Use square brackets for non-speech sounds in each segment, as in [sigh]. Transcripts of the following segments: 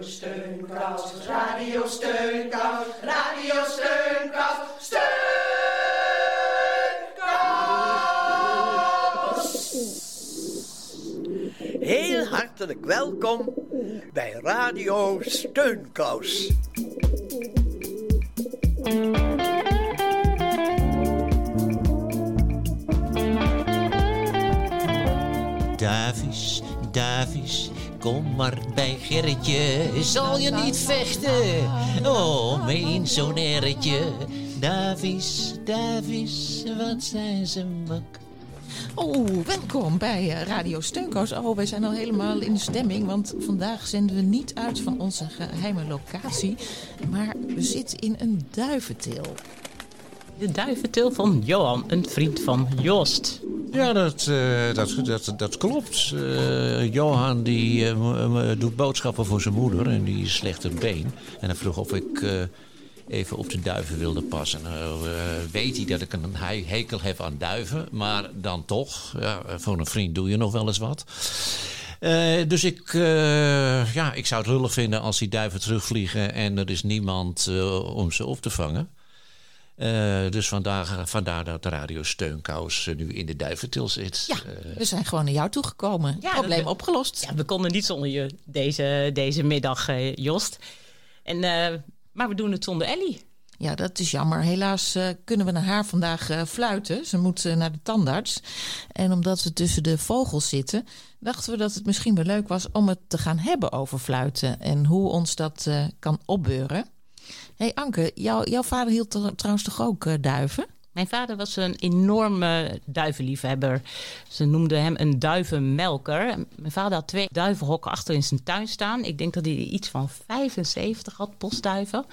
Steunkous, Radio Steunkous, Radio Steunkous, Steunkous. Heel hartelijk welkom bij Radio Steunkous. Davies, Davies, kom maar bij Gerritje. Zal je niet vechten? Oh, mijn zo'n erretje. Davies, Davies, wat zijn ze mak. Oh, welkom bij eh, Radio Steunkous. Oh, wij zijn al helemaal in de stemming, want vandaag zenden we niet uit van onze geheime locatie, maar we zitten in een duiventil. De duiventil van Johan, een vriend van Joost. Ja, dat, eh, dat, dat, dat klopt. Eh, Johan die eh, doet boodschappen voor zijn moeder en die is slechter been. En hij vroeg of ik even op de duiven wilde passen. Nou, weet hij dat ik een he- hekel heb aan duiven, maar dan toch. Ja, voor een vriend doe je nog wel eens wat. Dus ik, ja, ik zou het lullig vinden als die duiven terugvliegen en er is niemand om ze op te vangen. Eh, dus vandaar, vandaar dat de radio Steunkous eh, nu in de duiventil zit. Ja, Eh, we zijn gewoon naar jou toegekomen. Ja, Probleem opgelost. Ja, we konden niet zonder je deze, deze middag, eh, Joost. En, eh, maar we doen het zonder Ellie. Ja, dat is jammer. Helaas eh, kunnen we naar haar vandaag eh, fluiten. Ze moet eh, naar de tandarts. En omdat we tussen de vogels zitten, dachten we dat het misschien wel leuk was om het te gaan hebben over fluiten en hoe ons dat eh, kan opbeuren. Hey Anke, jou, jouw vader hield tr- trouwens toch ook eh, duiven? Mijn vader was een enorme duivenliefhebber. Ze noemden hem een duivenmelker. Mijn vader had twee duivenhokken achter in zijn tuin staan. Ik denk dat hij iets van 75 had, postduiven.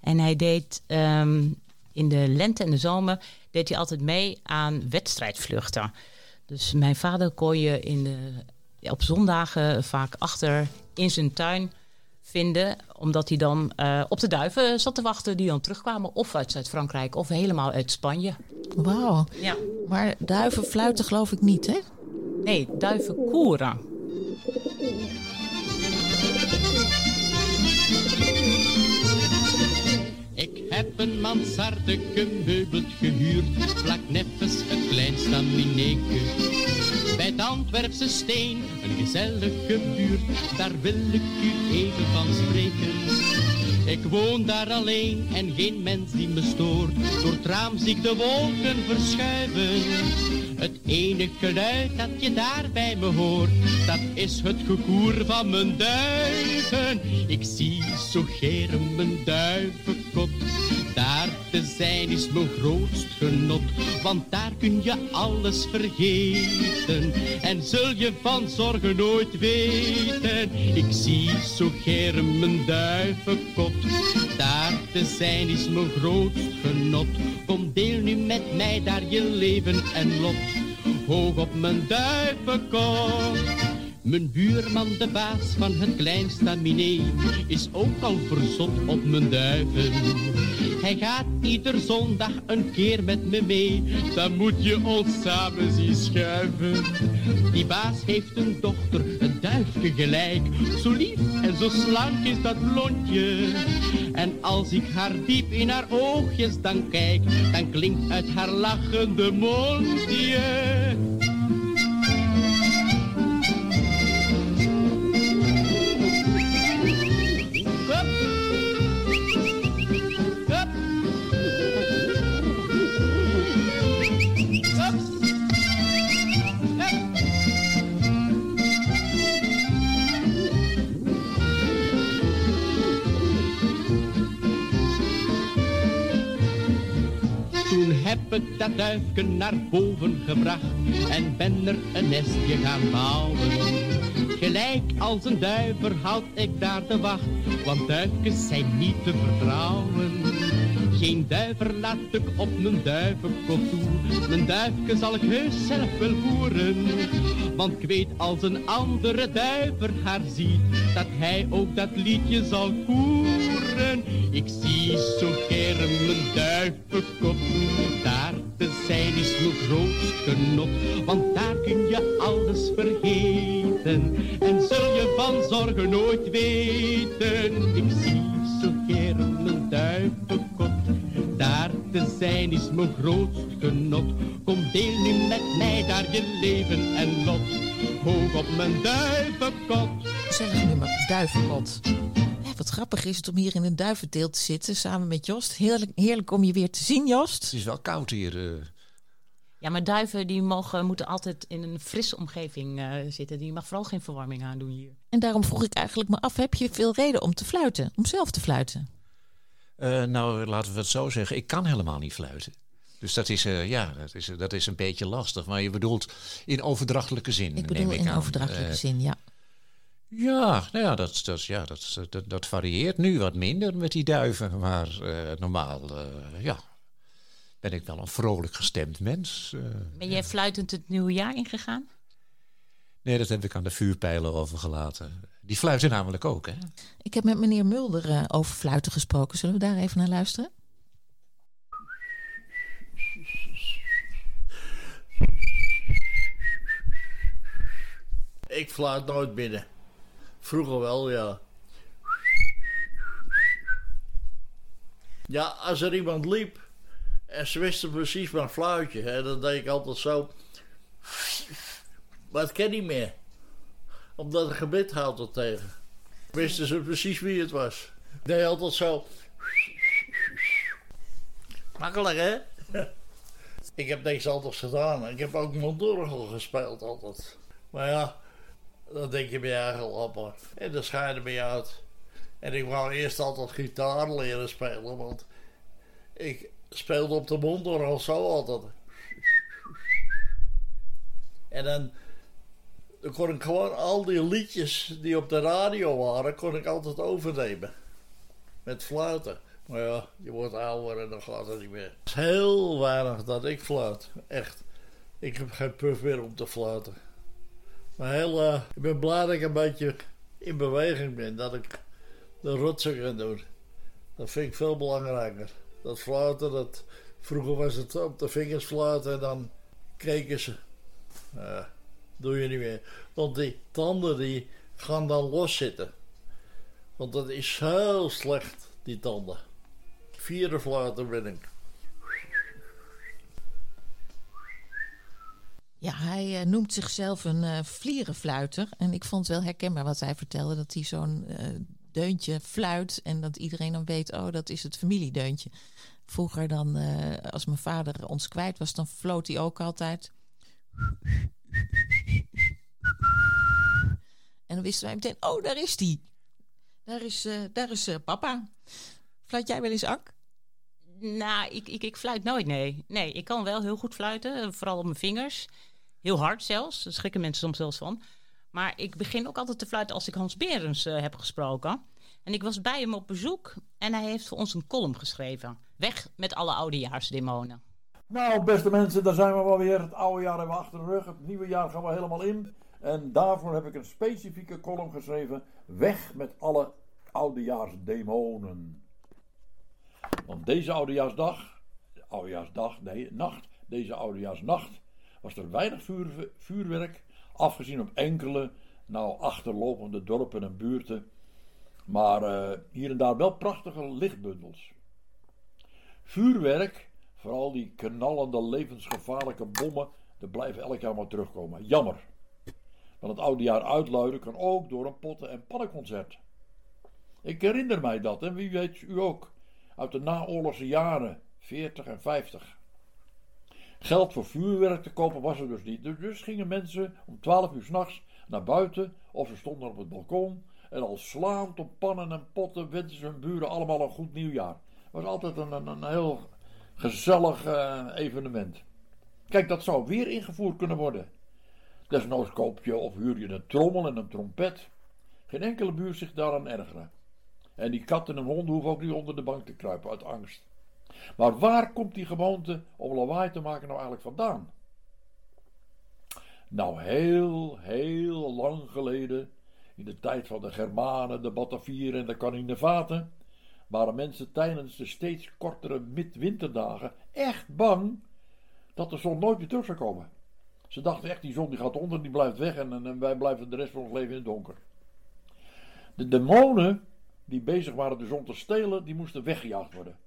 En hij deed ehm, in de lente en de zomer deed hij altijd mee aan wedstrijdvluchten. Dus mijn vader kon je in de, op zondagen vaak achter in zijn tuin vinden. Omdat hij dan eh, op de duiven zat te wachten die dan terugkwamen. Of uit Zuid-Frankrijk of helemaal uit Spanje. Wauw. Ja. Maar duiven fluiten geloof ik niet, hè? Nee, duiven koeren. Heb een mansardeke meubelt gehuurd, vlak neffens het kleinste stamineke. Bij het Antwerpse steen, een gezellige buurt, daar wil ik u even van spreken. Ik woon daar alleen en geen mens die me stoort, door het raam zie ik de wolken verschuiven. Het enige geluid dat je daar bij me hoort, dat is het gekoer van mijn duiven. Ik zie zo geren mijn duivenkot. Daar te zijn is mijn grootst genot, want daar kun je alles vergeten. En zul je van zorgen nooit weten. Ik zie zo geren mijn duivenkot. Daar te zijn is mijn grootst genot. Kom deel nu met mij daar je leven en lot. Hoog op mijn duivenkot. Mijn buurman, de baas van het kleinste staminé, is ook al verzot op mijn duiven. Hij gaat ieder zondag een keer met me mee, dan moet je ons samen zien schuiven. Die baas heeft een dochter, een duifje gelijk, zo lief en zo slank is dat blondje. En als ik haar diep in haar oogjes dan kijk, dan klinkt uit haar lachende mondje. Heb ik dat duifje naar boven gebracht en ben er een nestje gaan bouwen. Gelijk als een duiver houd ik daar de wacht, want duifjes zijn niet te vertrouwen. Geen duiver laat ik op mijn duivenkot toe, mijn duifje zal ik heus zelf wel voeren. Want ik weet als een andere duiver haar ziet, dat hij ook dat liedje zal koeren. Ik zie zo gern mijn duivenkop. te zijn is mijn groot genot, want daar kun je alles vergeten. En zul je van zorgen nooit weten. Ik zie zo gern mijn duivenkop. Daar te zijn is mijn grootst genot. Kom deel nu met mij daar je leven en lot. Hoog op mijn duivenkot. Zeg maar duivenkot. Grappig is het om hier in een duiventeelt te zitten samen met Jost. Heerlijk, heerlijk om je weer te zien, Jost. Het is wel koud hier. eh. Ja, maar duiven die mogen, moeten altijd in een frisse omgeving eh, zitten. Die mag vooral geen verwarming aandoen hier. En daarom vroeg ik eigenlijk me af, heb je veel reden om te fluiten? Om zelf te fluiten? Eh, nou, laten we het zo zeggen. Ik kan helemaal niet fluiten. Dus dat is, eh, ja, dat is, dat is een beetje lastig. Maar je bedoelt in overdrachtelijke zin, Ik bedoel neem ik in aan. overdrachtelijke zin, ja. Ja, nou ja, dat, dat, ja dat, dat, dat varieert nu wat minder met die duiven. Maar eh, normaal, eh, ja, ben ik wel een vrolijk gestemd mens. eh. Ben jij fluitend het nieuwe jaar ingegaan? nee, dat heb ik aan de vuurpijlen overgelaten. Die fluiten namelijk ook, hè? Ik heb met meneer Mulder over fluiten gesproken. Zullen we daar even naar luisteren? Ik fluit nooit binnen. Vroeger wel, ja. Ja, als er iemand liep en ze wisten precies mijn fluitje, hè, dan deed ik altijd zo. Maar het ken niet meer. Omdat het gebit houdt er tegen. Wisten ze precies wie het was. Ik deed altijd zo. Makkelijk, hè? ik heb niks anders gedaan. Ik heb ook mondorgel gespeeld altijd. Maar ja, dan denk je bij je eigen lappen. En dan scheiden me uit. En ik wou eerst altijd gitaar leren spelen, want ik speelde op de mondorgel zo altijd. En dan, dan kon ik gewoon al die liedjes die op de radio waren, kon ik altijd overnemen. Met fluiten. Maar ja, je wordt ouder en dan gaat het niet meer. Het is heel weinig dat ik fluit. Echt. Ik heb geen puff meer om te fluiten. Maar heel, eh, ik ben blij dat ik een beetje in beweging ben. Dat ik de rotsen kan doen. Dat vind ik veel belangrijker. Dat fluiten, dat, vroeger was het op de vingers fluiten en dan keken ze. Uh, doe je niet meer. Want die tanden die gaan dan loszitten. Want dat is heel slecht, die tanden. Vierde fluiter ben ik. Ja, hij eh, noemt zichzelf een eh vlierenfluiter. En ik vond het wel herkenbaar wat hij vertelde. Dat hij zo'n eh, deuntje fluit. En dat iedereen dan weet, oh, dat is het familiedeuntje. Vroeger dan, als mijn vader ons kwijt was, dan floot hij ook altijd. En dan wisten wij meteen, oh, daar is die. Daar is, daar is papa. Fluit jij wel eens, Ak? Nou, ik, ik, ik fluit nooit, nee. Nee, ik kan wel heel goed fluiten, vooral op mijn vingers. Heel hard zelfs, daar schrikken mensen soms zelfs van. Maar ik begin ook altijd te fluiten als ik Hans Berens eh, heb gesproken. En ik was bij hem op bezoek en hij heeft voor ons een column geschreven. Weg met alle oudejaarsdemonen. Nou, beste mensen, daar zijn we wel weer. Het oude jaar hebben we achter de rug. Het nieuwe jaar gaan we helemaal in. En daarvoor heb ik een specifieke column geschreven. Weg met alle oudejaarsdemonen. Want deze oudejaarsdag, oudejaarsdag, nee, nacht, deze oudejaarsnacht, was er weinig vuur, vuurwerk, afgezien op enkele, nou, achterlopende dorpen en buurten. Maar eh, hier en daar wel prachtige lichtbundels. Vuurwerk, vooral die knallende, levensgevaarlijke bommen, die blijven elk jaar maar terugkomen. Jammer. Want het oude jaar uitluiden kan ook door een potten- en pannenconcert. Ik herinner mij dat, en wie weet u ook, uit de naoorlogse jaren, 40 en 50. Geld voor vuurwerk te kopen was er dus niet. Dus, dus gingen mensen om 12 uur s'nachts naar buiten of ze stonden op het balkon en al slaand op pannen en potten wensen ze hun buren allemaal een goed nieuwjaar. Het was altijd een, een, een heel gezellig eh, evenement. Kijk, dat zou weer ingevoerd kunnen worden. Desnoods koop je of huur je een trommel en een trompet. Geen enkele buurt zich daaraan ergeren. En die katten en honden hoeven ook niet onder de bank te kruipen uit angst. Maar waar komt die gewoonte om lawaai te maken nou eigenlijk vandaan? Nou, heel, heel lang geleden, in de tijd van de Germanen, de Batavieren en de Caninevaten, waren mensen tijdens de steeds kortere midwinterdagen echt bang dat de zon nooit meer terug zou komen. Ze dachten echt, die zon die gaat onder, die blijft weg en, en wij blijven de rest van ons leven in het donker. De demonen die bezig waren de zon te stelen, die moesten weggejaagd worden.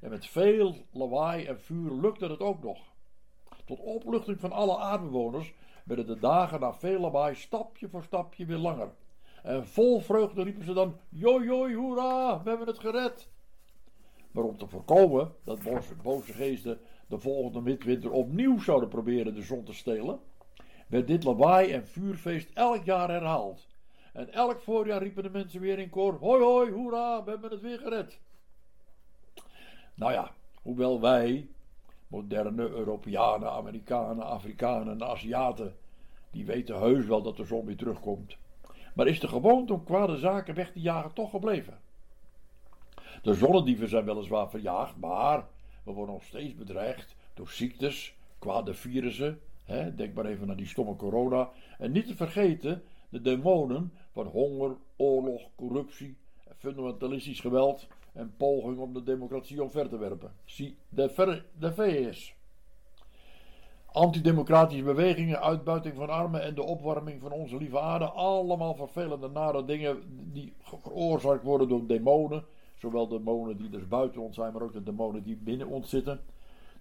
En met veel lawaai en vuur lukte het ook nog. Tot opluchting van alle aardbewoners werden de dagen na veel lawaai stapje voor stapje weer langer. En vol vreugde riepen ze dan: Joi, joi, hoera, we hebben het gered. Maar om te voorkomen dat boze geesten de volgende midwinter opnieuw zouden proberen de zon te stelen, werd dit lawaai en vuurfeest elk jaar herhaald. En elk voorjaar riepen de mensen weer in koor: Hoi, hoi, hoera, we hebben het weer gered. Nou ja, hoewel wij, moderne Europeanen, Amerikanen, Afrikanen en Aziaten, die weten heus wel dat de zon weer terugkomt. Maar is de gewoonte om kwade zaken weg te jagen toch gebleven? De zonnedieven zijn weliswaar verjaagd, maar we worden nog steeds bedreigd door ziektes, kwade virussen. Hè, denk maar even naar die stomme corona. En niet te vergeten de demonen van honger, oorlog, corruptie, fundamentalistisch geweld en poging om de democratie omver te werpen. Zie de, ver, de VS. Antidemocratische bewegingen, uitbuiting van armen en de opwarming van onze lieve aarde. Allemaal vervelende, nare dingen die veroorzaakt worden door demonen. Zowel demonen die dus buiten ons zijn, maar ook de demonen die binnen ons zitten.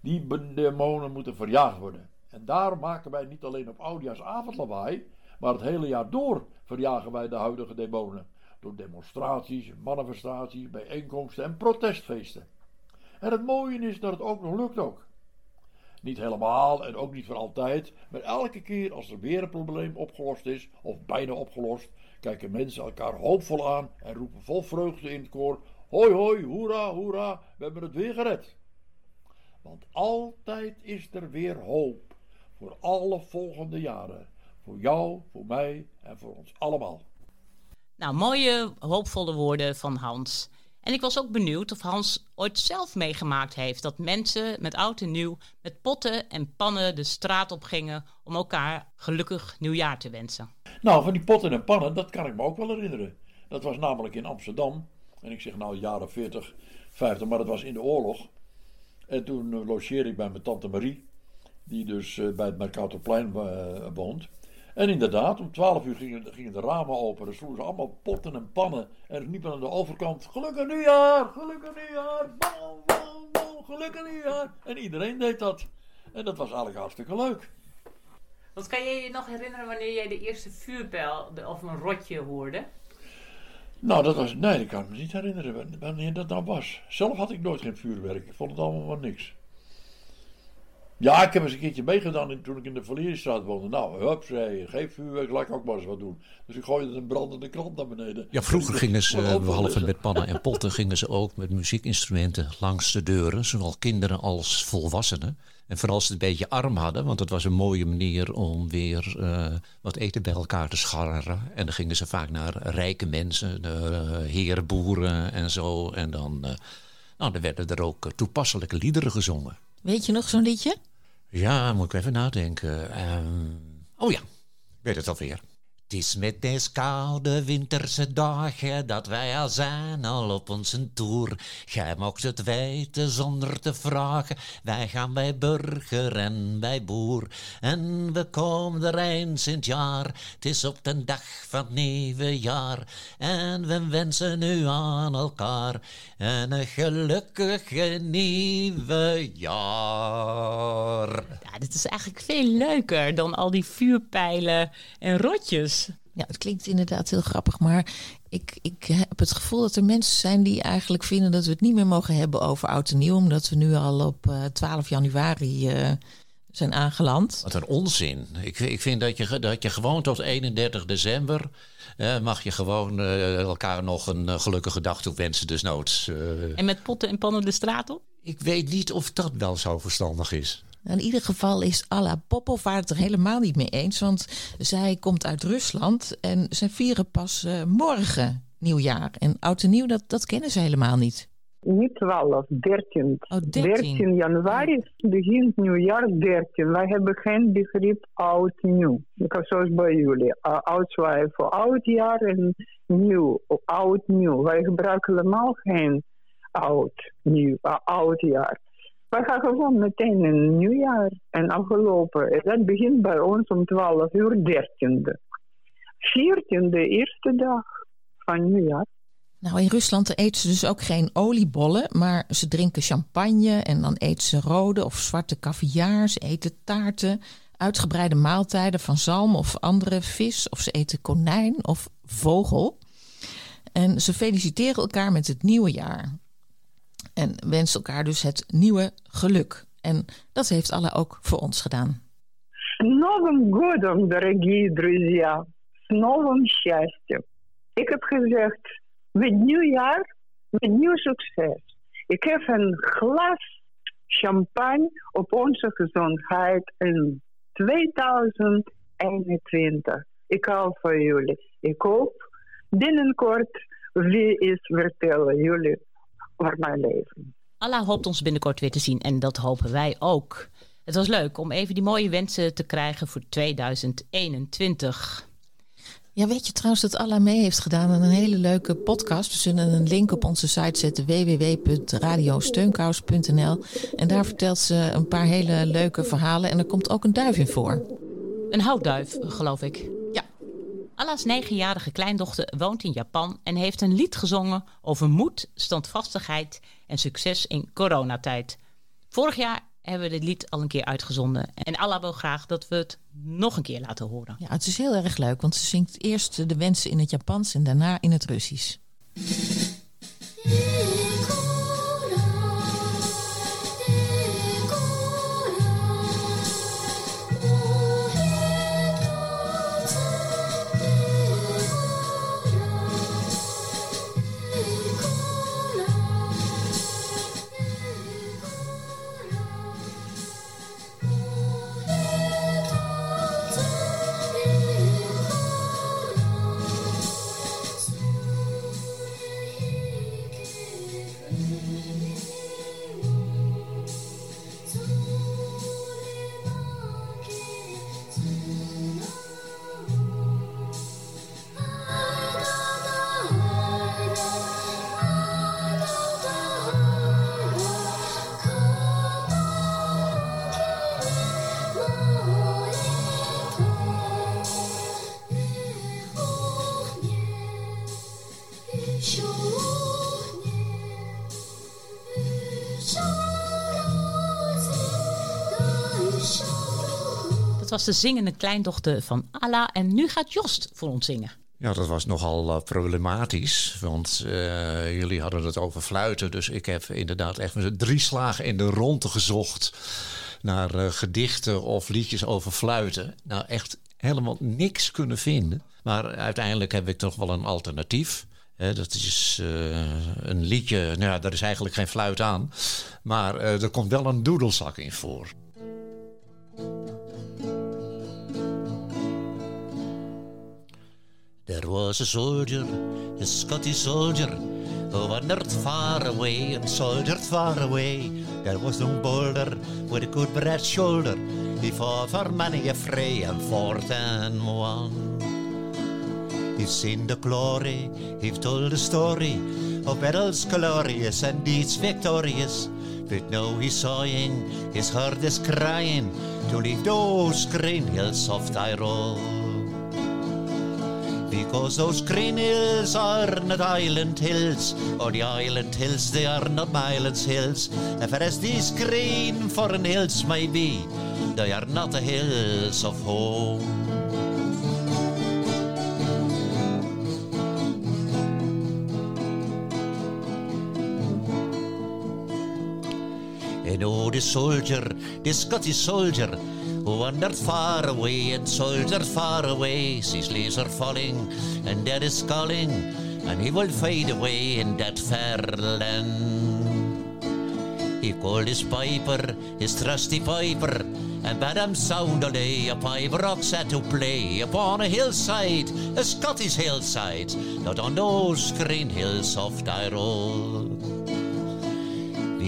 Die demonen moeten verjaagd worden. En daarom maken wij niet alleen op oudjaarsavond lawaai, maar het hele jaar door verjagen wij de huidige demonen. Door demonstraties, manifestaties, bijeenkomsten en protestfeesten. En het mooie is dat het ook nog lukt ook. Niet helemaal en ook niet voor altijd, maar elke keer als er weer een probleem opgelost is, of bijna opgelost, kijken mensen elkaar hoopvol aan en roepen vol vreugde in het koor: Hoi, hoi, hoera, hoera, we hebben het weer gered. Want altijd is er weer hoop voor alle volgende jaren. Voor jou, voor mij en voor ons allemaal. Nou, mooie, hoopvolle woorden van Hans. En ik was ook benieuwd of Hans ooit zelf meegemaakt heeft dat mensen met oud en nieuw met potten en pannen de straat op gingen om elkaar gelukkig nieuwjaar te wensen. Nou, van die potten en pannen, dat kan ik me ook wel herinneren. Dat was namelijk in Amsterdam. En ik zeg nou jaren 40, 50, maar dat was in de oorlog. En toen uh, logeerde ik bij mijn tante Marie, die dus uh, bij het Mercatorplein uh, woont. En inderdaad, om 12 uur gingen, gingen de ramen open. Er sloegen ze allemaal potten en pannen. En er liepen aan de overkant: Gelukkig nieuwjaar! Gelukkig nieuwjaar! Bam, bam, gelukkig nieuwjaar! En iedereen deed dat. En dat was eigenlijk hartstikke leuk. Wat kan je je nog herinneren wanneer jij de eerste vuurpijl of een rotje hoorde? Nou, dat was. Nee, dat kan ik me niet herinneren wanneer dat nou was. Zelf had ik nooit geen vuurwerk. Ik vond het allemaal maar niks. Ja, ik heb eens een keertje meegedaan toen ik in de Valierstraat woonde. Nou, hup, zei geef vuurwerk, laat ik ook maar eens wat doen. Dus ik gooide een brandende krant naar beneden. Ja, vroeger gingen ze, [laughs] uh, behalve met pannen en potten, gingen ze ook met muziekinstrumenten langs de deuren. Zowel kinderen als volwassenen. En vooral als ze het een beetje arm hadden, want het was een mooie manier om weer uh, wat eten bij elkaar te scharren. En dan gingen ze vaak naar rijke mensen, de uh, herenboeren en zo. En dan, uh, nou, dan werden er ook toepasselijke liederen gezongen. Weet je nog zo'n liedje? Ja, moet ik even nadenken. Um, oh ja, ik weet het alweer. Is met deze koude winterse dagen dat wij al zijn al op onze toer. Gij mocht het weten zonder te vragen. Wij gaan bij burger en bij boer. En we komen er eens in het jaar. Het is op de dag van het nieuwe jaar. En we wensen u aan elkaar een gelukkige nieuwe jaar. Ja, dit is eigenlijk veel leuker dan al die vuurpijlen en rotjes. Ja, het klinkt inderdaad heel grappig, maar ik, ik heb het gevoel dat er mensen zijn die eigenlijk vinden dat we het niet meer mogen hebben over oud en nieuw, omdat we nu al op uh, 12 januari uh, zijn aangeland. Wat een onzin. Ik, ik vind dat je, dat je gewoon tot 31 december uh, mag je gewoon elkaar nog een gelukkige dag toewensen, dus noods. En met potten en pannen de straat op? Ik weet niet of dat wel zo verstandig is. In ieder geval is Alla Popov het er helemaal niet mee eens. Want zij komt uit Rusland en ze vieren pas uh, morgen nieuwjaar. En oud en nieuw, dat, dat kennen ze helemaal niet. Niet 12, 13. Oh, 13. 13 januari begint nieuwjaar 13. Wij hebben geen begrip oud nieuw. Zoals bij jullie. Uh, oud zwaai voor oud jaar en nieuw, oud nieuw. Wij gebruiken helemaal geen oud nieuw, uh, oud jaar. We gaan gewoon meteen een nieuwjaar en afgelopen. Dat begint bij ons om 12 uur 13e. 14e, eerste dag van nieuwjaar. Nou, in Rusland eten ze dus ook geen oliebollen, maar ze drinken champagne en dan eten ze rode of zwarte caviar. Ze eten taarten, uitgebreide maaltijden van zalm of andere vis, of ze eten konijn of vogel. En ze feliciteren elkaar met het nieuwe jaar. En wensen elkaar dus het nieuwe geluk. En dat heeft Allah ook voor ons gedaan. С Новым годом, дорогие друзья! С новым счастьем! Ik heb gezegd, met nieuwjaar, met nieuw succes. Ik heb een glas champagne op onze gezondheid in 2021. Ik hou van jullie. Ik hoop binnenkort wie is vertellen jullie mijn leven. Allah hoopt ons binnenkort weer te zien en dat hopen wij ook. Het was leuk om even die mooie wensen te krijgen voor 2021. Ja, weet je trouwens dat Allah mee heeft gedaan aan een hele leuke podcast? We zullen een link op onze site zetten, www.radiosteunkous.nl. En daar vertelt ze een paar hele leuke verhalen en er komt ook een duif in voor. Een houtduif, geloof ik. Allah's negenjarige kleindochter woont in Japan en heeft een lied gezongen over moed, standvastigheid en succes in coronatijd. Vorig jaar hebben we dit lied al een keer uitgezonden. En Allah wil graag dat we het nog een keer laten horen. Ja, het is heel erg leuk, want ze zingt eerst de wensen in het Japans en daarna in het Russisch. Was de zingende kleindochter van Allah. En nu gaat Jost voor ons zingen. Ja, dat was nogal uh, problematisch, want uh, jullie hadden het over fluiten. Dus ik heb inderdaad echt drie slagen in de ronde gezocht naar uh, gedichten of liedjes over fluiten. Nou, echt helemaal niks kunnen vinden. Maar uiteindelijk heb ik toch wel een alternatief. Dat is een liedje, nou ja, daar is eigenlijk geen fluit aan. Maar er komt wel een doedelzak in voor. There was a soldier, a Scottish soldier, who wandered far away and soldiered far away. There was no boulder with a good broad shoulder. He fought for many a fray and fought and won. He's seen the glory, he's told the story of battles glorious and deeds victorious. But now he's sighing, his heart is crying to leave those green hills of Tyrol. Because those green hills are not island hills, or the island hills they are not Mylands hills. And for as these green foreign hills may be, they are not the hills of home. And oh, the soldier, the Scottish soldier, wandered far away and soldiered far away. His leaves are falling and death is calling, and he will fade away in that fair land. He called his piper, his trusty piper, and bade him sound a lay a pipe rock set to play upon a hillside, a Scottish hillside, not on those green hills of Tyrol.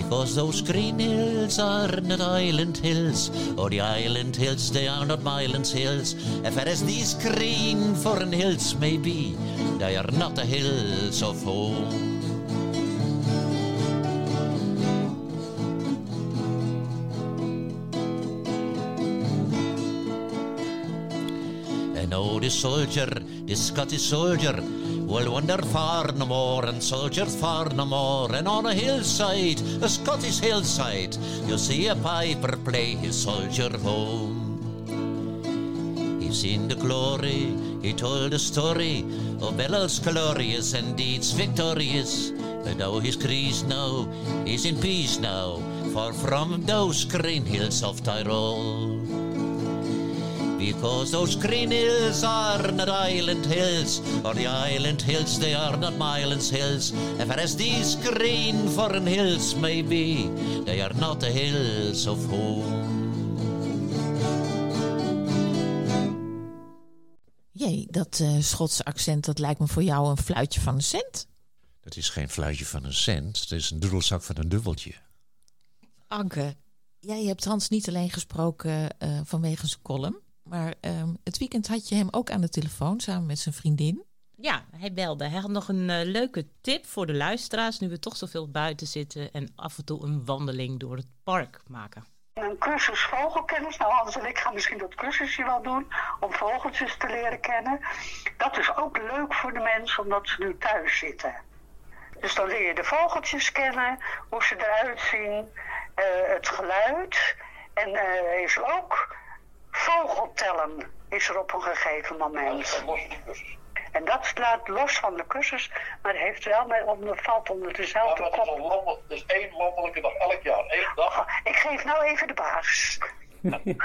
Because those green hills are not island hills, or the island hills they are not Mylands hills. As far as these green foreign hills may be, they are not the hills of home. And oh, the soldier, the Scottish soldier, will wander far no more, and soldiers far no more. And on a hillside, a Scottish hillside, you'll see a piper play his soldier home. He's seen the glory, he told the story of battles glorious and deeds victorious. But though he's creased now, he's in peace now, far from those green hills of Tyrol. Because those green hills are not island hills, or the island hills they are not Mylands hills. And as these green foreign hills may be, they are not the hills of home. Jee, dat eh, Schotse accent, dat lijkt me voor jou een fluitje van een cent. Dat is geen fluitje van een cent, het is een dubbelzak van een dubbeltje. Anke, jij hebt Hans niet alleen gesproken eh, vanwege zijn column, maar ehm, het weekend had je hem ook aan de telefoon samen met zijn vriendin. Ja, hij belde. Hij had nog een eh, leuke tip voor de luisteraars, nu we toch zoveel buiten zitten en af en toe een wandeling door het park maken. Een cursus vogelkennis. Nou, Hans en ik gaan misschien dat cursusje wel doen om vogeltjes te leren kennen. Dat is ook leuk voor de mensen omdat ze nu thuis zitten. Dus dan leer je de vogeltjes kennen, hoe ze eruit zien, eh, het geluid. En eh, is ook vogeltellen is er op een gegeven moment. En dat slaat los van de cursus, maar heeft wel met onder, valt onder dezelfde is, kop. een landel- dat is één landelijke dag, elk jaar. één dag. Ik geef nou even de baas. [laughs]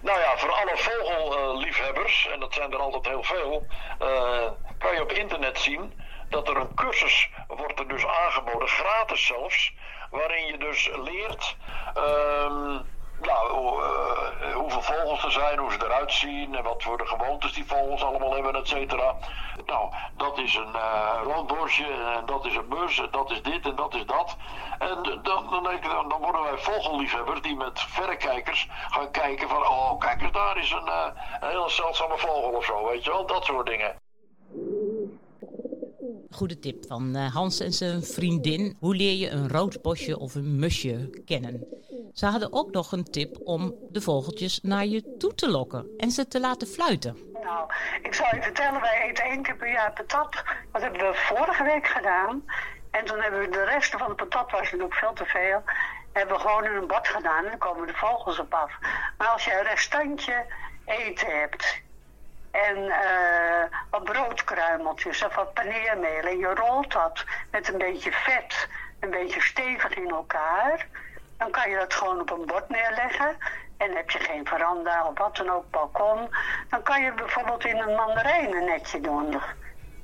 Nou ja, voor alle vogelliefhebbers, en dat zijn er altijd heel veel, eh, kan je op internet zien dat er een cursus wordt er dus aangeboden, gratis zelfs, waarin je dus leert eh, hoeveel vogels er zijn, hoe ze eruit zien en wat voor de gewoontes die vogels allemaal hebben, et cetera. Nou, dat is een uh, roodborstje en dat is een mus en dat is dit en dat is dat. En dan, dan, dan, worden wij vogelliefhebbers die met verrekijkers gaan kijken van, oh kijk eens daar is een, eh, hele zeldzame vogel of zo, weet je wel, dat soort dingen. Goede tip van eh, Hans en zijn vriendin. Hoe leer je een roodbosje of een musje kennen? Ze hadden ook nog een tip om de vogeltjes naar je toe te lokken en ze te laten fluiten. Nou, ik zal je vertellen, wij eten één keer per jaar patat. Dat hebben we vorige week gedaan. En toen hebben we de rest van de patat, was natuurlijk veel te veel, hebben we gewoon in een bad gedaan en komen de vogels op af. Maar als je een restantje eten hebt en eh, wat broodkruimeltjes of wat paneermeel en je rolt dat met een beetje vet, een beetje stevig in elkaar, dan kan je dat gewoon op een bord neerleggen. En heb je geen veranda of wat dan ook, balkon, dan kan je bijvoorbeeld in een mandarijnennetje doen.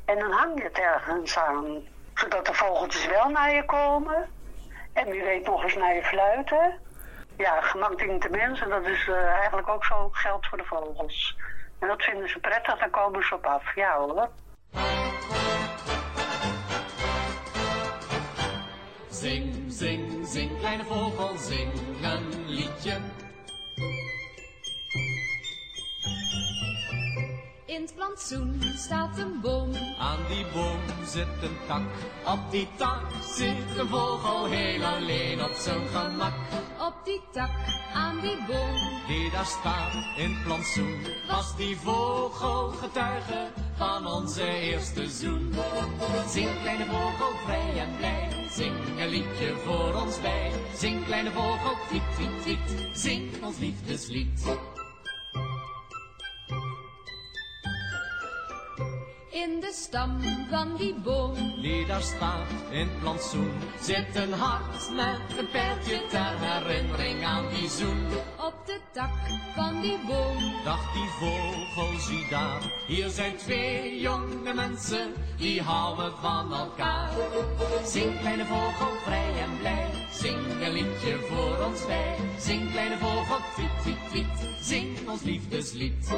En dan hang je het ergens aan, zodat de vogeltjes wel naar je komen. En wie weet nog eens naar je fluiten. Ja, gemak dient de mensen, dat is eh, eigenlijk ook zo geldt voor de vogels. En dat vinden ze prettig, dan komen ze op af. Ja hoor. Zing, zing, zing, kleine vogel, zing een liedje. In het plantsoen staat een boom. Aan die boom zit een tak. Op die tak zit een vogel heel alleen op zijn gemak. Op die tak aan die boom. Die daar staat in plantsoen. Was die vogel getuige van onze eerste zoen. Zing kleine vogel vrij en blij. Zing een liedje voor ons bij. Zing kleine vogel, tweet, tweet, tweet. Zing ons liefdeslied. In de stam van die boom. Die daar staat in het plantsoen. Zit een hart met een pijltje ter herinnering aan die zoen. Op de tak van die boom. Dacht die vogel, zie daar. Hier zijn twee jonge mensen, die houden van elkaar. Zing kleine vogel, vrij en blij. Zing een liedje voor ons bij. Zing kleine vogel, tweet, tweet, tweet. Zing ons liefdeslied.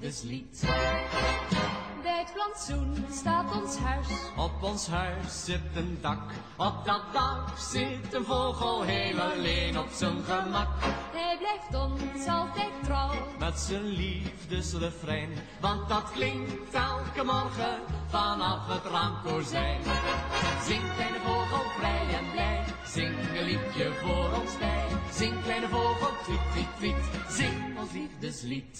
Liefdeslied. Bij het plantsoen staat ons huis. Op ons huis zit een dak, op dat dak zit een vogel heel alleen op zijn gemak. Hij blijft ons altijd trouw. Met zijn liefdesrefrein, want dat klinkt elke morgen vanaf het raamkozijn. Zing kleine vogel vrij en blij, zing een liedje voor ons bij. Zing kleine vogel, tweet, tweet, tweet, zing ons liefdeslied.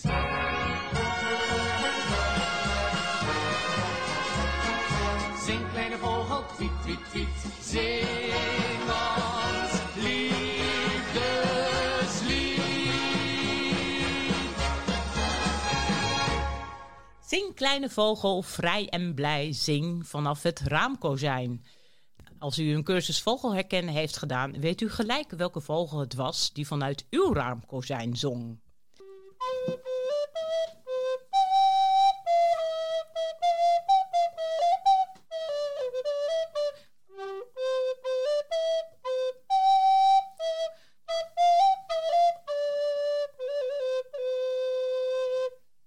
Zing kleine vogel, tweet, tweet, tweet, zing ons liefdeslied. Zing kleine vogel, vrij en blij, zing vanaf het raamkozijn. Als u een cursus vogelherkennen heeft gedaan, weet u gelijk welke vogel het was die vanuit uw raamkozijn zong.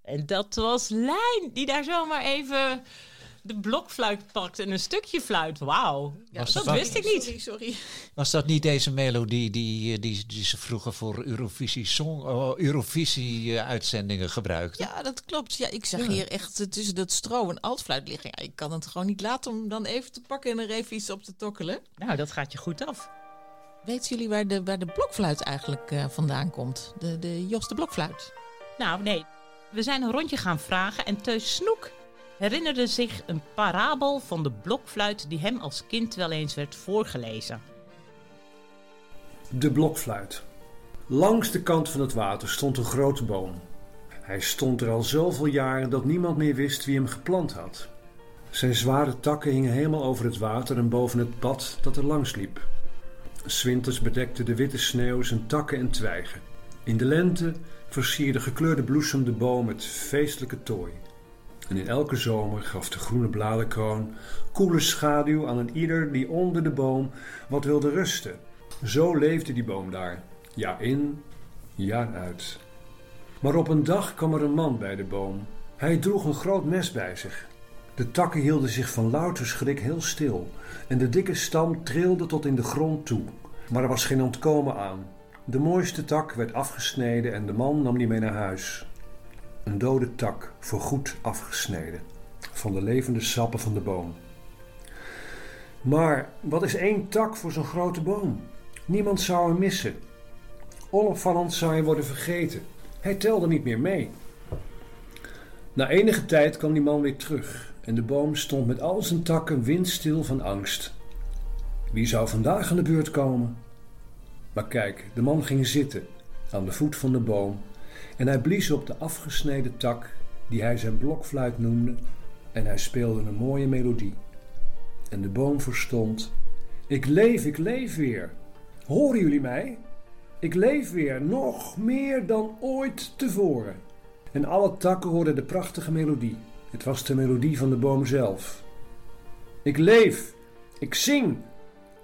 En dat was Lijn, die daar zomaar even de blokfluit pakt en een stukje fluit. Wauw, Was dat wist ik niet. Sorry, sorry. Was dat niet deze melodie die, eh, die, die ze vroeger voor Eurovisie, song, oh, Eurovisie eh, uitzendingen gebruikten? Ja, dat klopt. Ja, ik zag hier echt eh, tussen dat stro een altfluit liggen. Ja, ik kan het gewoon niet laten om dan even te pakken en er even iets op te tokkelen. Nou, dat gaat je goed af. Weten jullie waar de, waar de blokfluit eigenlijk eh, vandaan komt? De, de Jos de blokfluit. Nou, nee. We zijn een rondje gaan vragen en Teus Snoek herinnerde zich een parabel van de blokfluit die hem als kind wel eens werd voorgelezen. De blokfluit. Langs de kant van het water stond een grote boom. Hij stond er al zoveel jaren dat niemand meer wist wie hem geplant had. Zijn zware takken hingen helemaal over het water en boven het pad dat er langs liep. Swinters bedekte de witte sneeuw zijn takken en twijgen. In de lente versierde gekleurde bloesem de boom met feestelijke tooi. En in elke zomer gaf de groene bladerkroon koele schaduw aan een ieder die onder de boom wat wilde rusten. Zo leefde die boom daar, jaar in, jaar uit. Maar op een dag kwam er een man bij de boom. Hij droeg een groot mes bij zich. De takken hielden zich van louter schrik heel stil en de dikke stam trilde tot in de grond toe. Maar er was geen ontkomen aan. De mooiste tak werd afgesneden en de man nam die mee naar huis. Een dode tak, voorgoed afgesneden, van de levende sappen van de boom. Maar wat is één tak voor zo'n grote boom? Niemand zou hem missen. Onopvallend zou hij worden vergeten. Hij telde niet meer mee. Na enige tijd kwam die man weer terug en de boom stond met al zijn takken windstil van angst. Wie zou vandaag aan de beurt komen? Maar kijk, de man ging zitten aan de voet van de boom en hij blies op de afgesneden tak die hij zijn blokfluit noemde en hij speelde een mooie melodie. En de boom verstond: Ik leef, ik leef weer. Horen jullie mij? Ik leef weer, nog meer dan ooit tevoren. En alle takken hoorden de prachtige melodie. Het was de melodie van de boom zelf. Ik leef, ik zing,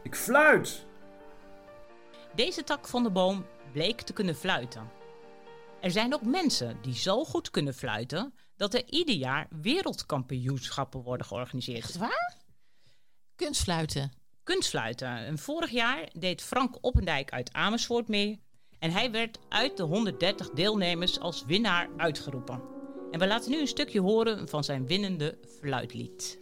ik fluit. Deze tak van de boom bleek te kunnen fluiten. Er zijn ook mensen die zo goed kunnen fluiten dat er ieder jaar wereldkampioenschappen worden georganiseerd. Echt waar? Kunstfluiten. Kunstfluiten. En vorig jaar deed Frank Oppendijk uit Amersfoort mee. En hij werd uit de 130 deelnemers als winnaar uitgeroepen. En we laten nu een stukje horen van zijn winnende fluitlied.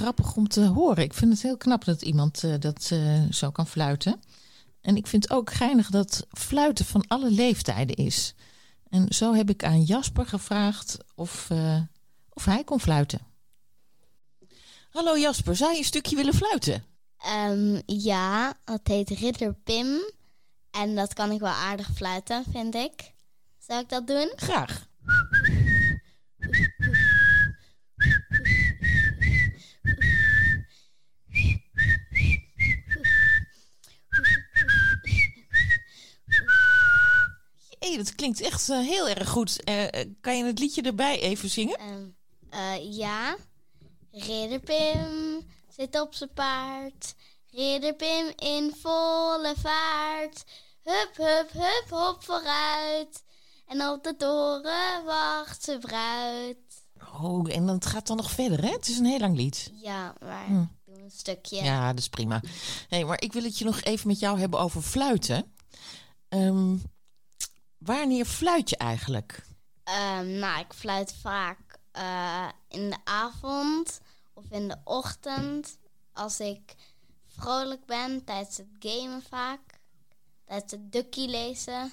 Grappig om te horen. Ik vind het heel knap dat iemand eh, dat eh, zo kan fluiten. En ik vind ook geinig dat fluiten van alle leeftijden is. En zo heb ik aan Jasper gevraagd of, eh, of hij kon fluiten. Hallo Jasper, zou je een stukje willen fluiten? Ehm, ja, dat heet Ridder Pim. En dat kan ik wel aardig fluiten, vind ik. Zou ik dat doen? Graag. Dat klinkt echt eh, heel erg goed. Eh, eh, kan je het liedje erbij even zingen? Eh, ja. Ridder Pim zit op zijn paard. Ridder Pim in volle vaart. Hup, hup, hup, hop vooruit. En op de toren wacht zijn bruid. Oh, en dat gaat dan nog verder, hè? Het is een heel lang lied. Ja, maar Hm. ik doe een stukje. Ja, dat is prima. Nee, maar ik wil het je nog even met jou hebben over fluiten. Ehm, wanneer fluit je eigenlijk? Ehm, nou, ik fluit vaak eh, in de avond of in de ochtend. Als ik vrolijk ben, tijdens het gamen vaak. Tijdens het ducky lezen.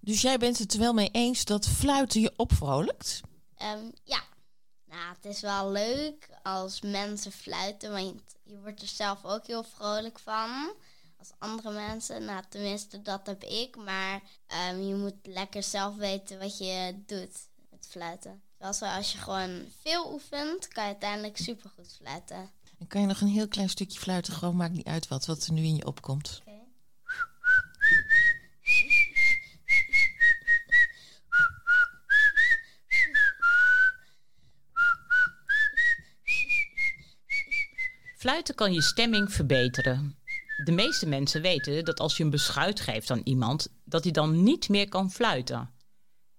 Dus jij bent het er wel mee eens dat fluiten je opvrolijkt? Ehm, ja, nou, het is wel leuk als mensen fluiten, want je wordt er zelf ook heel vrolijk van. Als andere mensen, nou tenminste dat heb ik, maar ehm, je moet lekker zelf weten wat je doet met fluiten. Zoals als je gewoon veel oefent, kan je uiteindelijk supergoed fluiten. En kan je nog een heel klein stukje fluiten? Gewoon maakt niet uit wat, wat er nu in je opkomt. Fluiten kan je stemming verbeteren. De meeste mensen weten dat als je een beschuit geeft aan iemand, dat hij dan niet meer kan fluiten.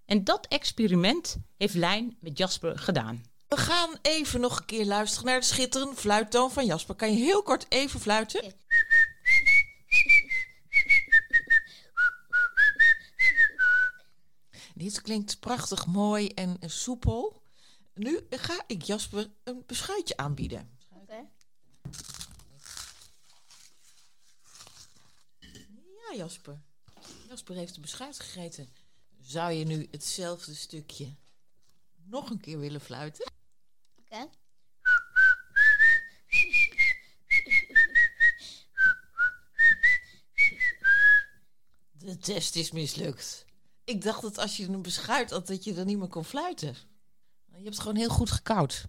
En dat experiment heeft Lijn met Jasper gedaan. We gaan even nog een keer luisteren naar de schitterende fluittoon van Jasper. Kan je heel kort even fluiten? [laughs] Dit klinkt prachtig mooi en soepel. Nu ga ik Jasper een beschuitje aanbieden. Oké. Ja, Jasper. Jasper heeft een beschuit gegeten. Zou je nu hetzelfde stukje nog een keer willen fluiten? Oké. De test is mislukt. Ik dacht dat als je een beschuit had, dat je dan niet meer kon fluiten. Je hebt het gewoon heel goed gekoud.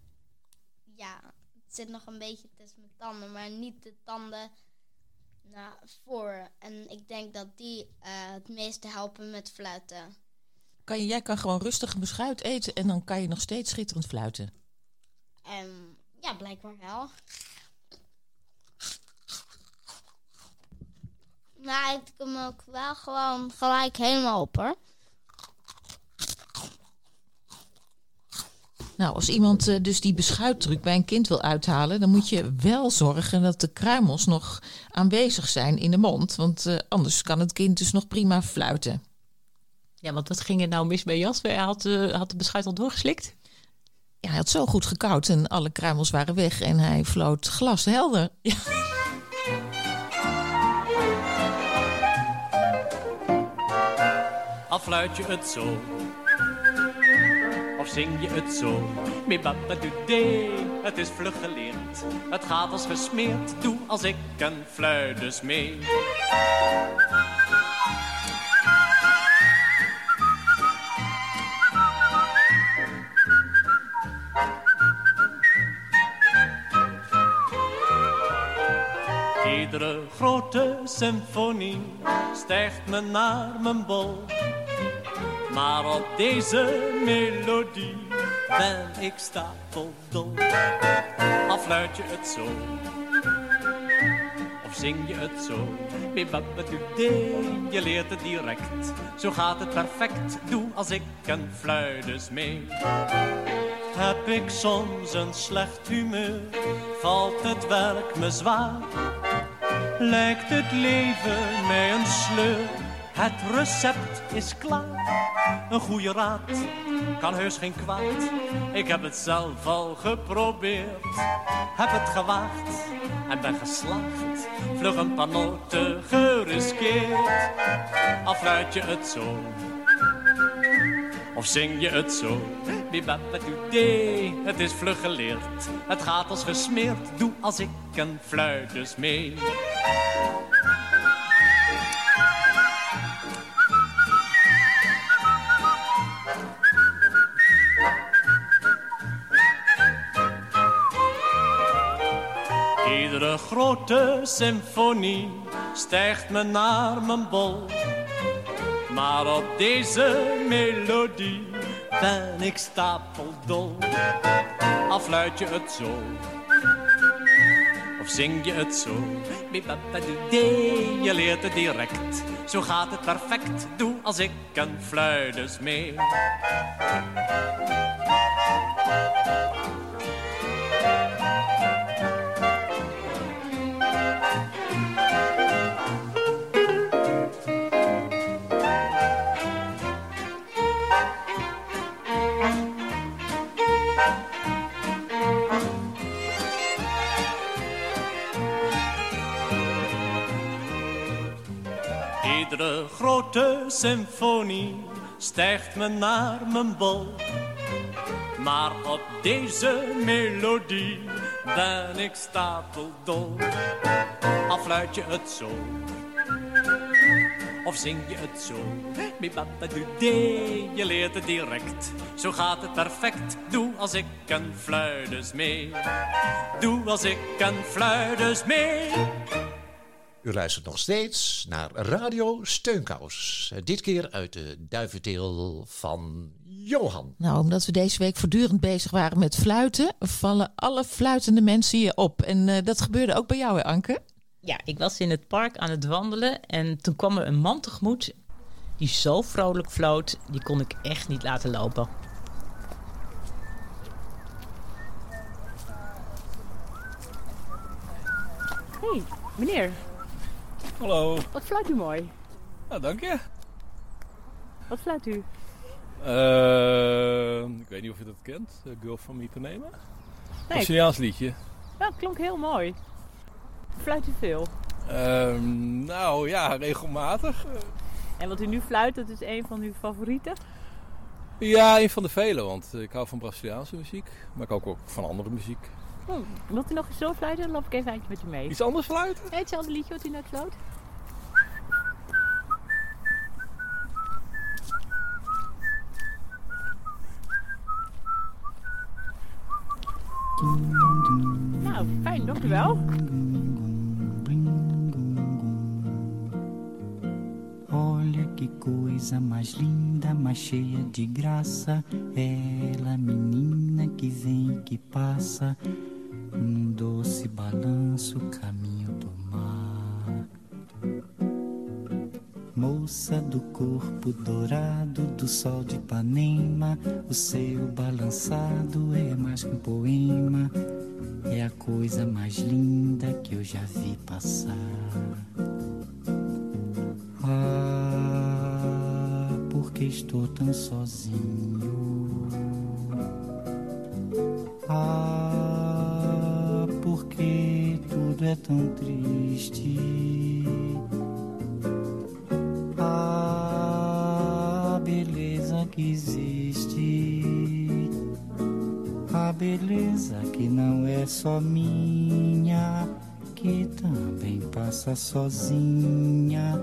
Ja, het zit nog een beetje tussen mijn tanden, maar niet de tanden nou, voor. En ik denk dat die eh, het meeste helpen met fluiten. Kan je, jij kan gewoon rustig een beschuit eten en dan kan je nog steeds schitterend fluiten. En ja, blijkbaar wel. Nou, ik hem ook wel gewoon gelijk helemaal op hoor. Nou, als iemand eh, dus die beschuitdruk bij een kind wil uithalen, dan moet je wel zorgen dat de kruimels nog aanwezig zijn in de mond. Want eh, anders kan het kind dus nog prima fluiten. Ja, want wat ging er nou mis bij Jasper? Hij had, eh, had de beschuit al doorgeslikt? Ja, hij had zo goed gekoud en alle kruimels waren weg en hij floot glashelder. Ja. Al fluit je het zo, zing je het zo. Mibabadudee, het is vlug geleerd. Het gaat als gesmeerd, doe als ik een fluit dus mee. Iedere grote symfonie stijgt me naar mijn bol. Maar op deze melodie ben ik stapeldol. Al fluit je het zo, of zing je het zo. Je leert het direct. Zo gaat het perfect, doe als ik een dus mee. Heb ik soms een slecht humeur, valt het werk me zwaar. Lijkt het leven mij een sleur, Het recept is klaar. Een goede raad kan heus geen kwaad. Ik heb het zelf al geprobeerd. Heb het gewaagd en ben geslaagd. Vlug een paar noten geriskeerd. Al fluit je het zo. Of zing je het zo? Bibabadoo-dee, Het is vlug geleerd. Het gaat als gesmeerd. Doe als ik een fluit dus mee. Iedere grote symfonie stijgt me naar mijn bol. Maar op deze melodie ben ik stapeldol. Al fluit je het zo, of zing je het zo. Je leert het direct, zo gaat het perfect. Doe als ik een fluit dus mee. Symfonie stijgt me naar mijn bol. Maar op deze melodie ben ik stapeldol. Al fluit je het zo, of zing je het zo. Je leert het direct, zo gaat het perfect. Doe als ik een fluit mee. Doe als ik een fluit mee. U luistert nog steeds naar Radio Steunkous. Dit keer uit de duiventeel van Johan. Nou, omdat we deze week voortdurend bezig waren met fluiten, vallen alle fluitende mensen hier op. En eh, dat gebeurde ook bij jou, hè, Anke? Ja, ik was in het park aan het wandelen en toen kwam er een man tegemoet die zo vrolijk floot, die kon ik echt niet laten lopen. Hey, meneer. Hallo. Wat fluit u mooi. Nou, dank je. Wat fluit u? Eh, ik weet niet of je dat kent. Uh, Girl from Ipanema. Nee. Braziliaans liedje. Ja, het klonk heel mooi. Fluit u veel? Ehm, nou ja, regelmatig. En wat u nu fluit, dat is een van uw favorieten? Ja, een van de vele, want ik hou van Braziliaanse muziek. Maar ik hou ook van andere muziek. Hm, wilt u nog eens zo fluiten? Dan loop ik even eindje met u mee. Iets anders fluiten? Ja, hetzelfde liedje wat u net floot. Nou, fijn, dank u wel. Olha que coisa mais linda, mais cheia de graça. Ela, menina que vem e que passa, num doce balanço, caminho do mar. Moça do corpo dourado do sol de Ipanema, o seu balançado é mais que um poema. É a coisa mais linda que eu já vi passar. Ah, porque estou tão sozinho. Ah, porque tudo é tão triste. Ah, beleza que existe. A beleza que não é só minha, que também passa sozinha.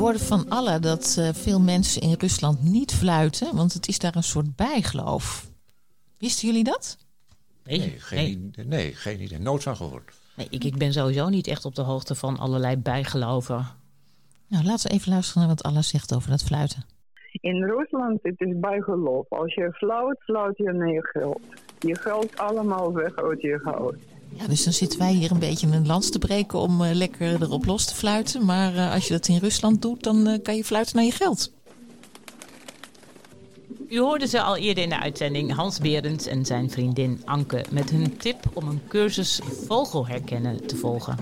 Hoorde van Alla dat eh, veel mensen in Rusland niet fluiten, want het is daar een soort bijgeloof. Wisten jullie dat? Nee, geen, idee. nee, geen idee. Nooit van gehoord. Nee, ik, ik ben sowieso niet echt op de hoogte van allerlei bijgeloven. Nou, laten we even luisteren naar wat Alla zegt over dat fluiten. In Rusland het is bijgeloof. Als je fluit, fluit je naar je geld. Je geld allemaal weg uit je huis. Ja, dus dan zitten wij hier een beetje een lans te breken om eh, lekker erop los te fluiten. Maar eh, als je dat in Rusland doet, dan eh, kan je fluiten naar je geld. U hoorde ze al eerder in de uitzending Hans Berends en zijn vriendin Anke met hun tip om een cursus vogelherkennen te volgen.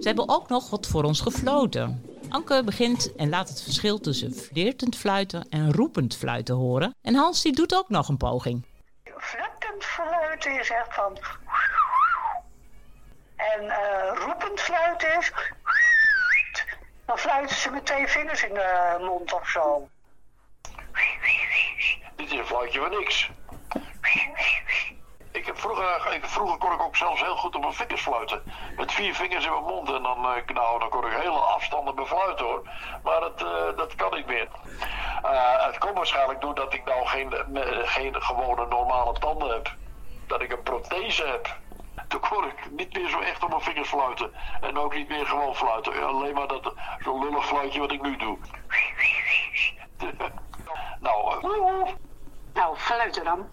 Ze hebben ook nog wat voor ons gefloten. Anke begint en laat het verschil tussen flirtend fluiten en roepend fluiten horen. En Hans die doet ook nog een poging. Fluitend fluiten is echt van... En eh, roepend fluiten is... Dan fluiten ze met twee vingers in de mond of zo. Dit is een fluitje van niks. Ik heb vroeger, ik, vroeger kon ik ook zelfs heel goed op mijn vingers fluiten. Met vier vingers in mijn mond. En dan, eh, nou, dan kon ik hele afstanden befluiten hoor. Maar dat, eh, dat kan niet meer. Het komt waarschijnlijk doordat ik nou geen, geen gewone normale tanden heb. Dat ik een prothese heb. Toen kon ik niet meer zo echt op mijn vingers fluiten. En ook niet meer gewoon fluiten. Alleen maar dat zo'n lullig fluitje wat ik nu doe. [laughs] nou, eh, Nou, fluiten dan.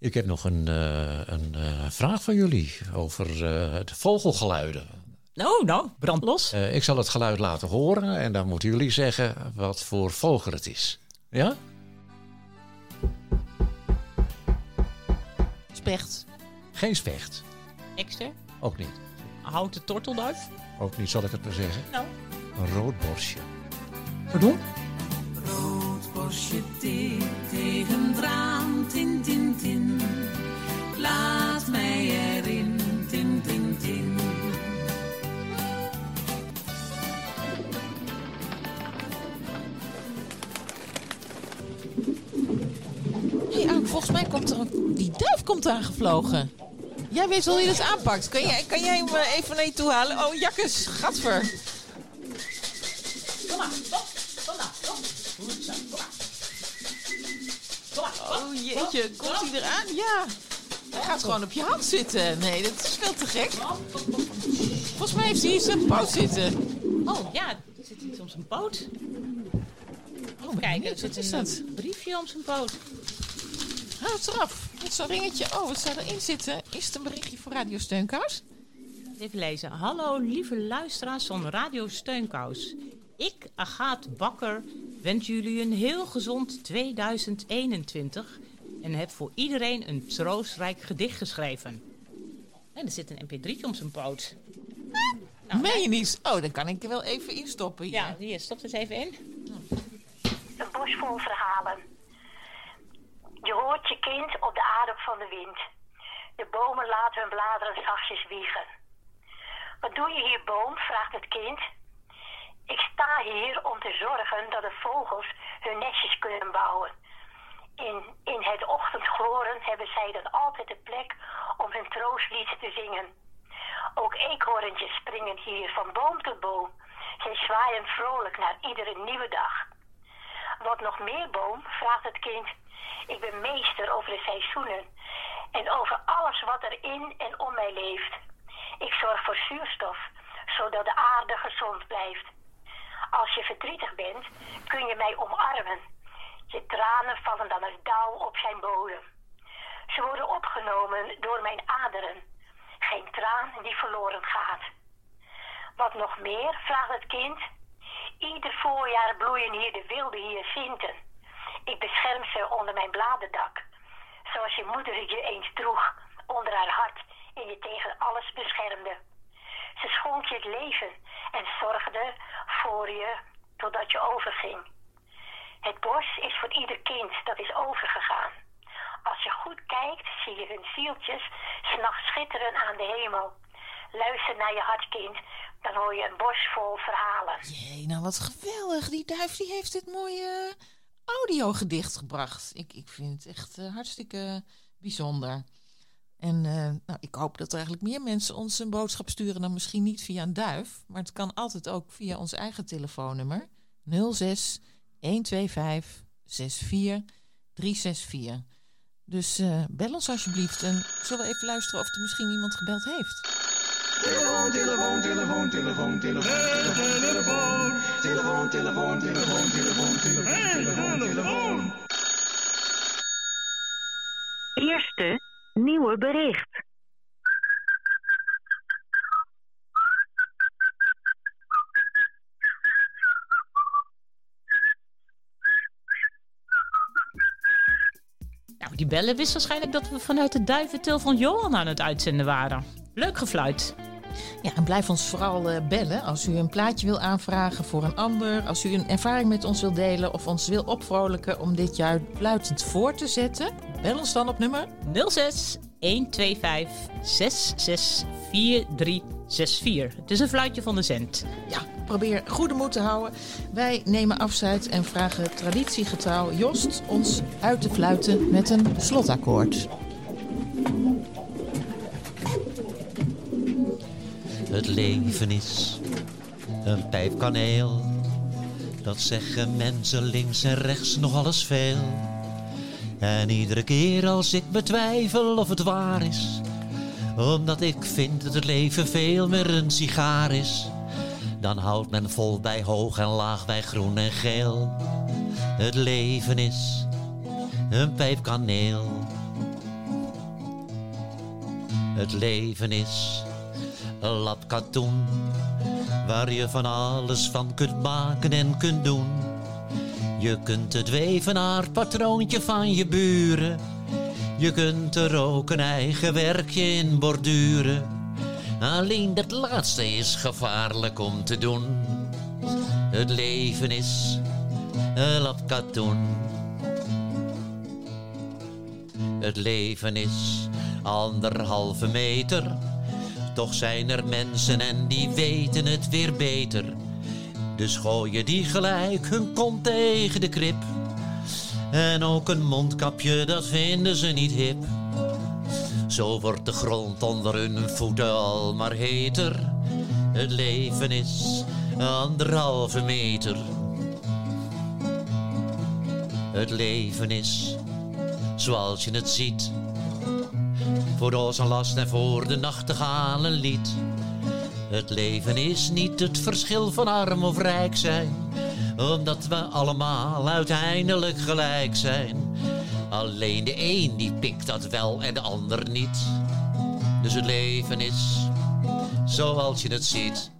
Ik heb nog een, eh, een eh, vraag voor jullie over eh, het vogelgeluiden. Nou, nou, brand los. Eh, ik zal het geluid laten horen en dan moeten jullie zeggen wat voor vogel het is. Ja? Specht. Geen specht. Ekster? Ook niet. Houten tortelduif? Ook niet, zal ik het maar zeggen. Nou. Een roodborstje. Pardon? Rood borstje thee tegen traan, volgens mij komt er een... Die duif komt aangevlogen. Jij weet wel hoe je dat aanpakt. Kan jij, kan jij hem eh, even naar je toe halen? Oh, jakkes, gadver. Kom maar, kom. Kom nou, kom. Kom maar. Kom maar, Oh jeetje, komt hij eraan? Ja. Hij gaat gewoon op je hand zitten. Nee, dat is veel te gek. Volgens mij heeft hij hier zijn poot zitten. Oh ja, er zit iets om zijn poot. Oh, Kijk, er zit wat is een dat? briefje om zijn poot. Houd het eraf. Met zo'n ringetje. Oh, wat zou erin zitten? Is het een berichtje voor Radio Steunkous? Even lezen. Hallo lieve luisteraars van Radio Steunkous. Ik, Agaat Bakker, wens jullie een heel gezond 2021 en heb voor iedereen een troostrijk gedicht geschreven. En er zit een mp3'tje om zijn poot. Meen je niet? Oh, dan kan ik er wel even instoppen hier. Ja, hier, stop eens even in. Een bos vol verhalen. Je hoort je kind op de adem van de wind. De bomen laten hun bladeren zachtjes wiegen. Wat doe je hier, boom? vraagt het kind. Ik sta hier om te zorgen dat de vogels hun nestjes kunnen bouwen. In, in het ochtendgloren hebben zij dan altijd de plek om hun troostlied te zingen. Ook eekhoorntjes springen hier van boom tot boom. Zij zwaaien vrolijk naar iedere nieuwe dag. Wat nog meer, boom? vraagt het kind. Ik ben meester over de seizoenen en over alles wat er in en om mij leeft. Ik zorg voor zuurstof, zodat de aarde gezond blijft. Als je verdrietig bent, kun je mij omarmen. Je tranen vallen dan als dauw op zijn bodem. Ze worden opgenomen door mijn aderen. Geen traan die verloren gaat. Wat nog meer, vraagt het kind. Ieder voorjaar bloeien hier de wilde hyacinten. Ik bescherm ze onder mijn bladerdak. Zoals je moeder je eens droeg onder haar hart en je tegen alles beschermde. Ze schonk je het leven en zorgde voor je totdat je overging. Het bos is voor ieder kind dat is overgegaan. Als je goed kijkt, zie je hun zieltjes s'nachts schitteren aan de hemel. Luister naar je hartkind, dan hoor je een bos vol verhalen. Jee, nou wat geweldig. Die duif die heeft dit mooie audiogedicht gebracht. Ik, ik vind het echt eh, hartstikke bijzonder. En eh, nou, ik hoop dat er eigenlijk meer mensen ons een boodschap sturen dan misschien niet via een duif. Maar het kan altijd ook via ons eigen telefoonnummer 06 125 64 364. Dus eh, bel ons alsjeblieft en zullen we even luisteren of er misschien iemand gebeld heeft. Telefoon, telefoon, telefoon, telefoon, telefoon. Telefoon, telefoon, telefoon, telefoon, telefoon, telefoon, telefoon. Eerste nieuwe bericht. Nou, die bellen wist waarschijnlijk dat we vanuit de duiventil van Johan aan het uitzenden waren. Leuk gefluit. Ja, en blijf ons vooral eh, bellen als u een plaatje wil aanvragen voor een ander. Als u een ervaring met ons wil delen of ons wil opvrolijken om dit jaar luidend voor te zetten. Bel ons dan op nummer 06 125 664364. Het is een fluitje van de cent. Ja, probeer goede moed te houden. Wij nemen afscheid en vragen traditiegetrouw Jost ons uit te fluiten met een slotakkoord. Het leven is een pijp kaneel. Dat zeggen mensen links en rechts nog alles veel. En iedere keer als ik betwijfel of het waar is, omdat ik vind dat het leven veel meer een sigaar is, dan houdt men vol bij hoog en laag, bij groen en geel. Het leven is een pijp kaneel. Het leven is een lap katoen, waar je van alles van kunt maken en kunt doen. Je kunt het wevenaarpatroontje van je buren, je kunt er ook een eigen werkje in borduren. Alleen dat laatste is gevaarlijk om te doen. Het leven is een lap katoen. Het leven is anderhalve meter. Toch zijn er mensen en die weten het weer beter. Dus gooien die gelijk hun kont tegen de krip. En ook een mondkapje, dat vinden ze niet hip. Zo wordt de grond onder hun voeten al maar heter. Het leven is anderhalve meter. Het leven is zoals je het ziet. Voor een last en voor de nachtegaal een lied. Het leven is niet het verschil van arm of rijk zijn, omdat we allemaal uiteindelijk gelijk zijn. Alleen de een die pikt dat wel en de ander niet. Dus het leven is zoals je het ziet.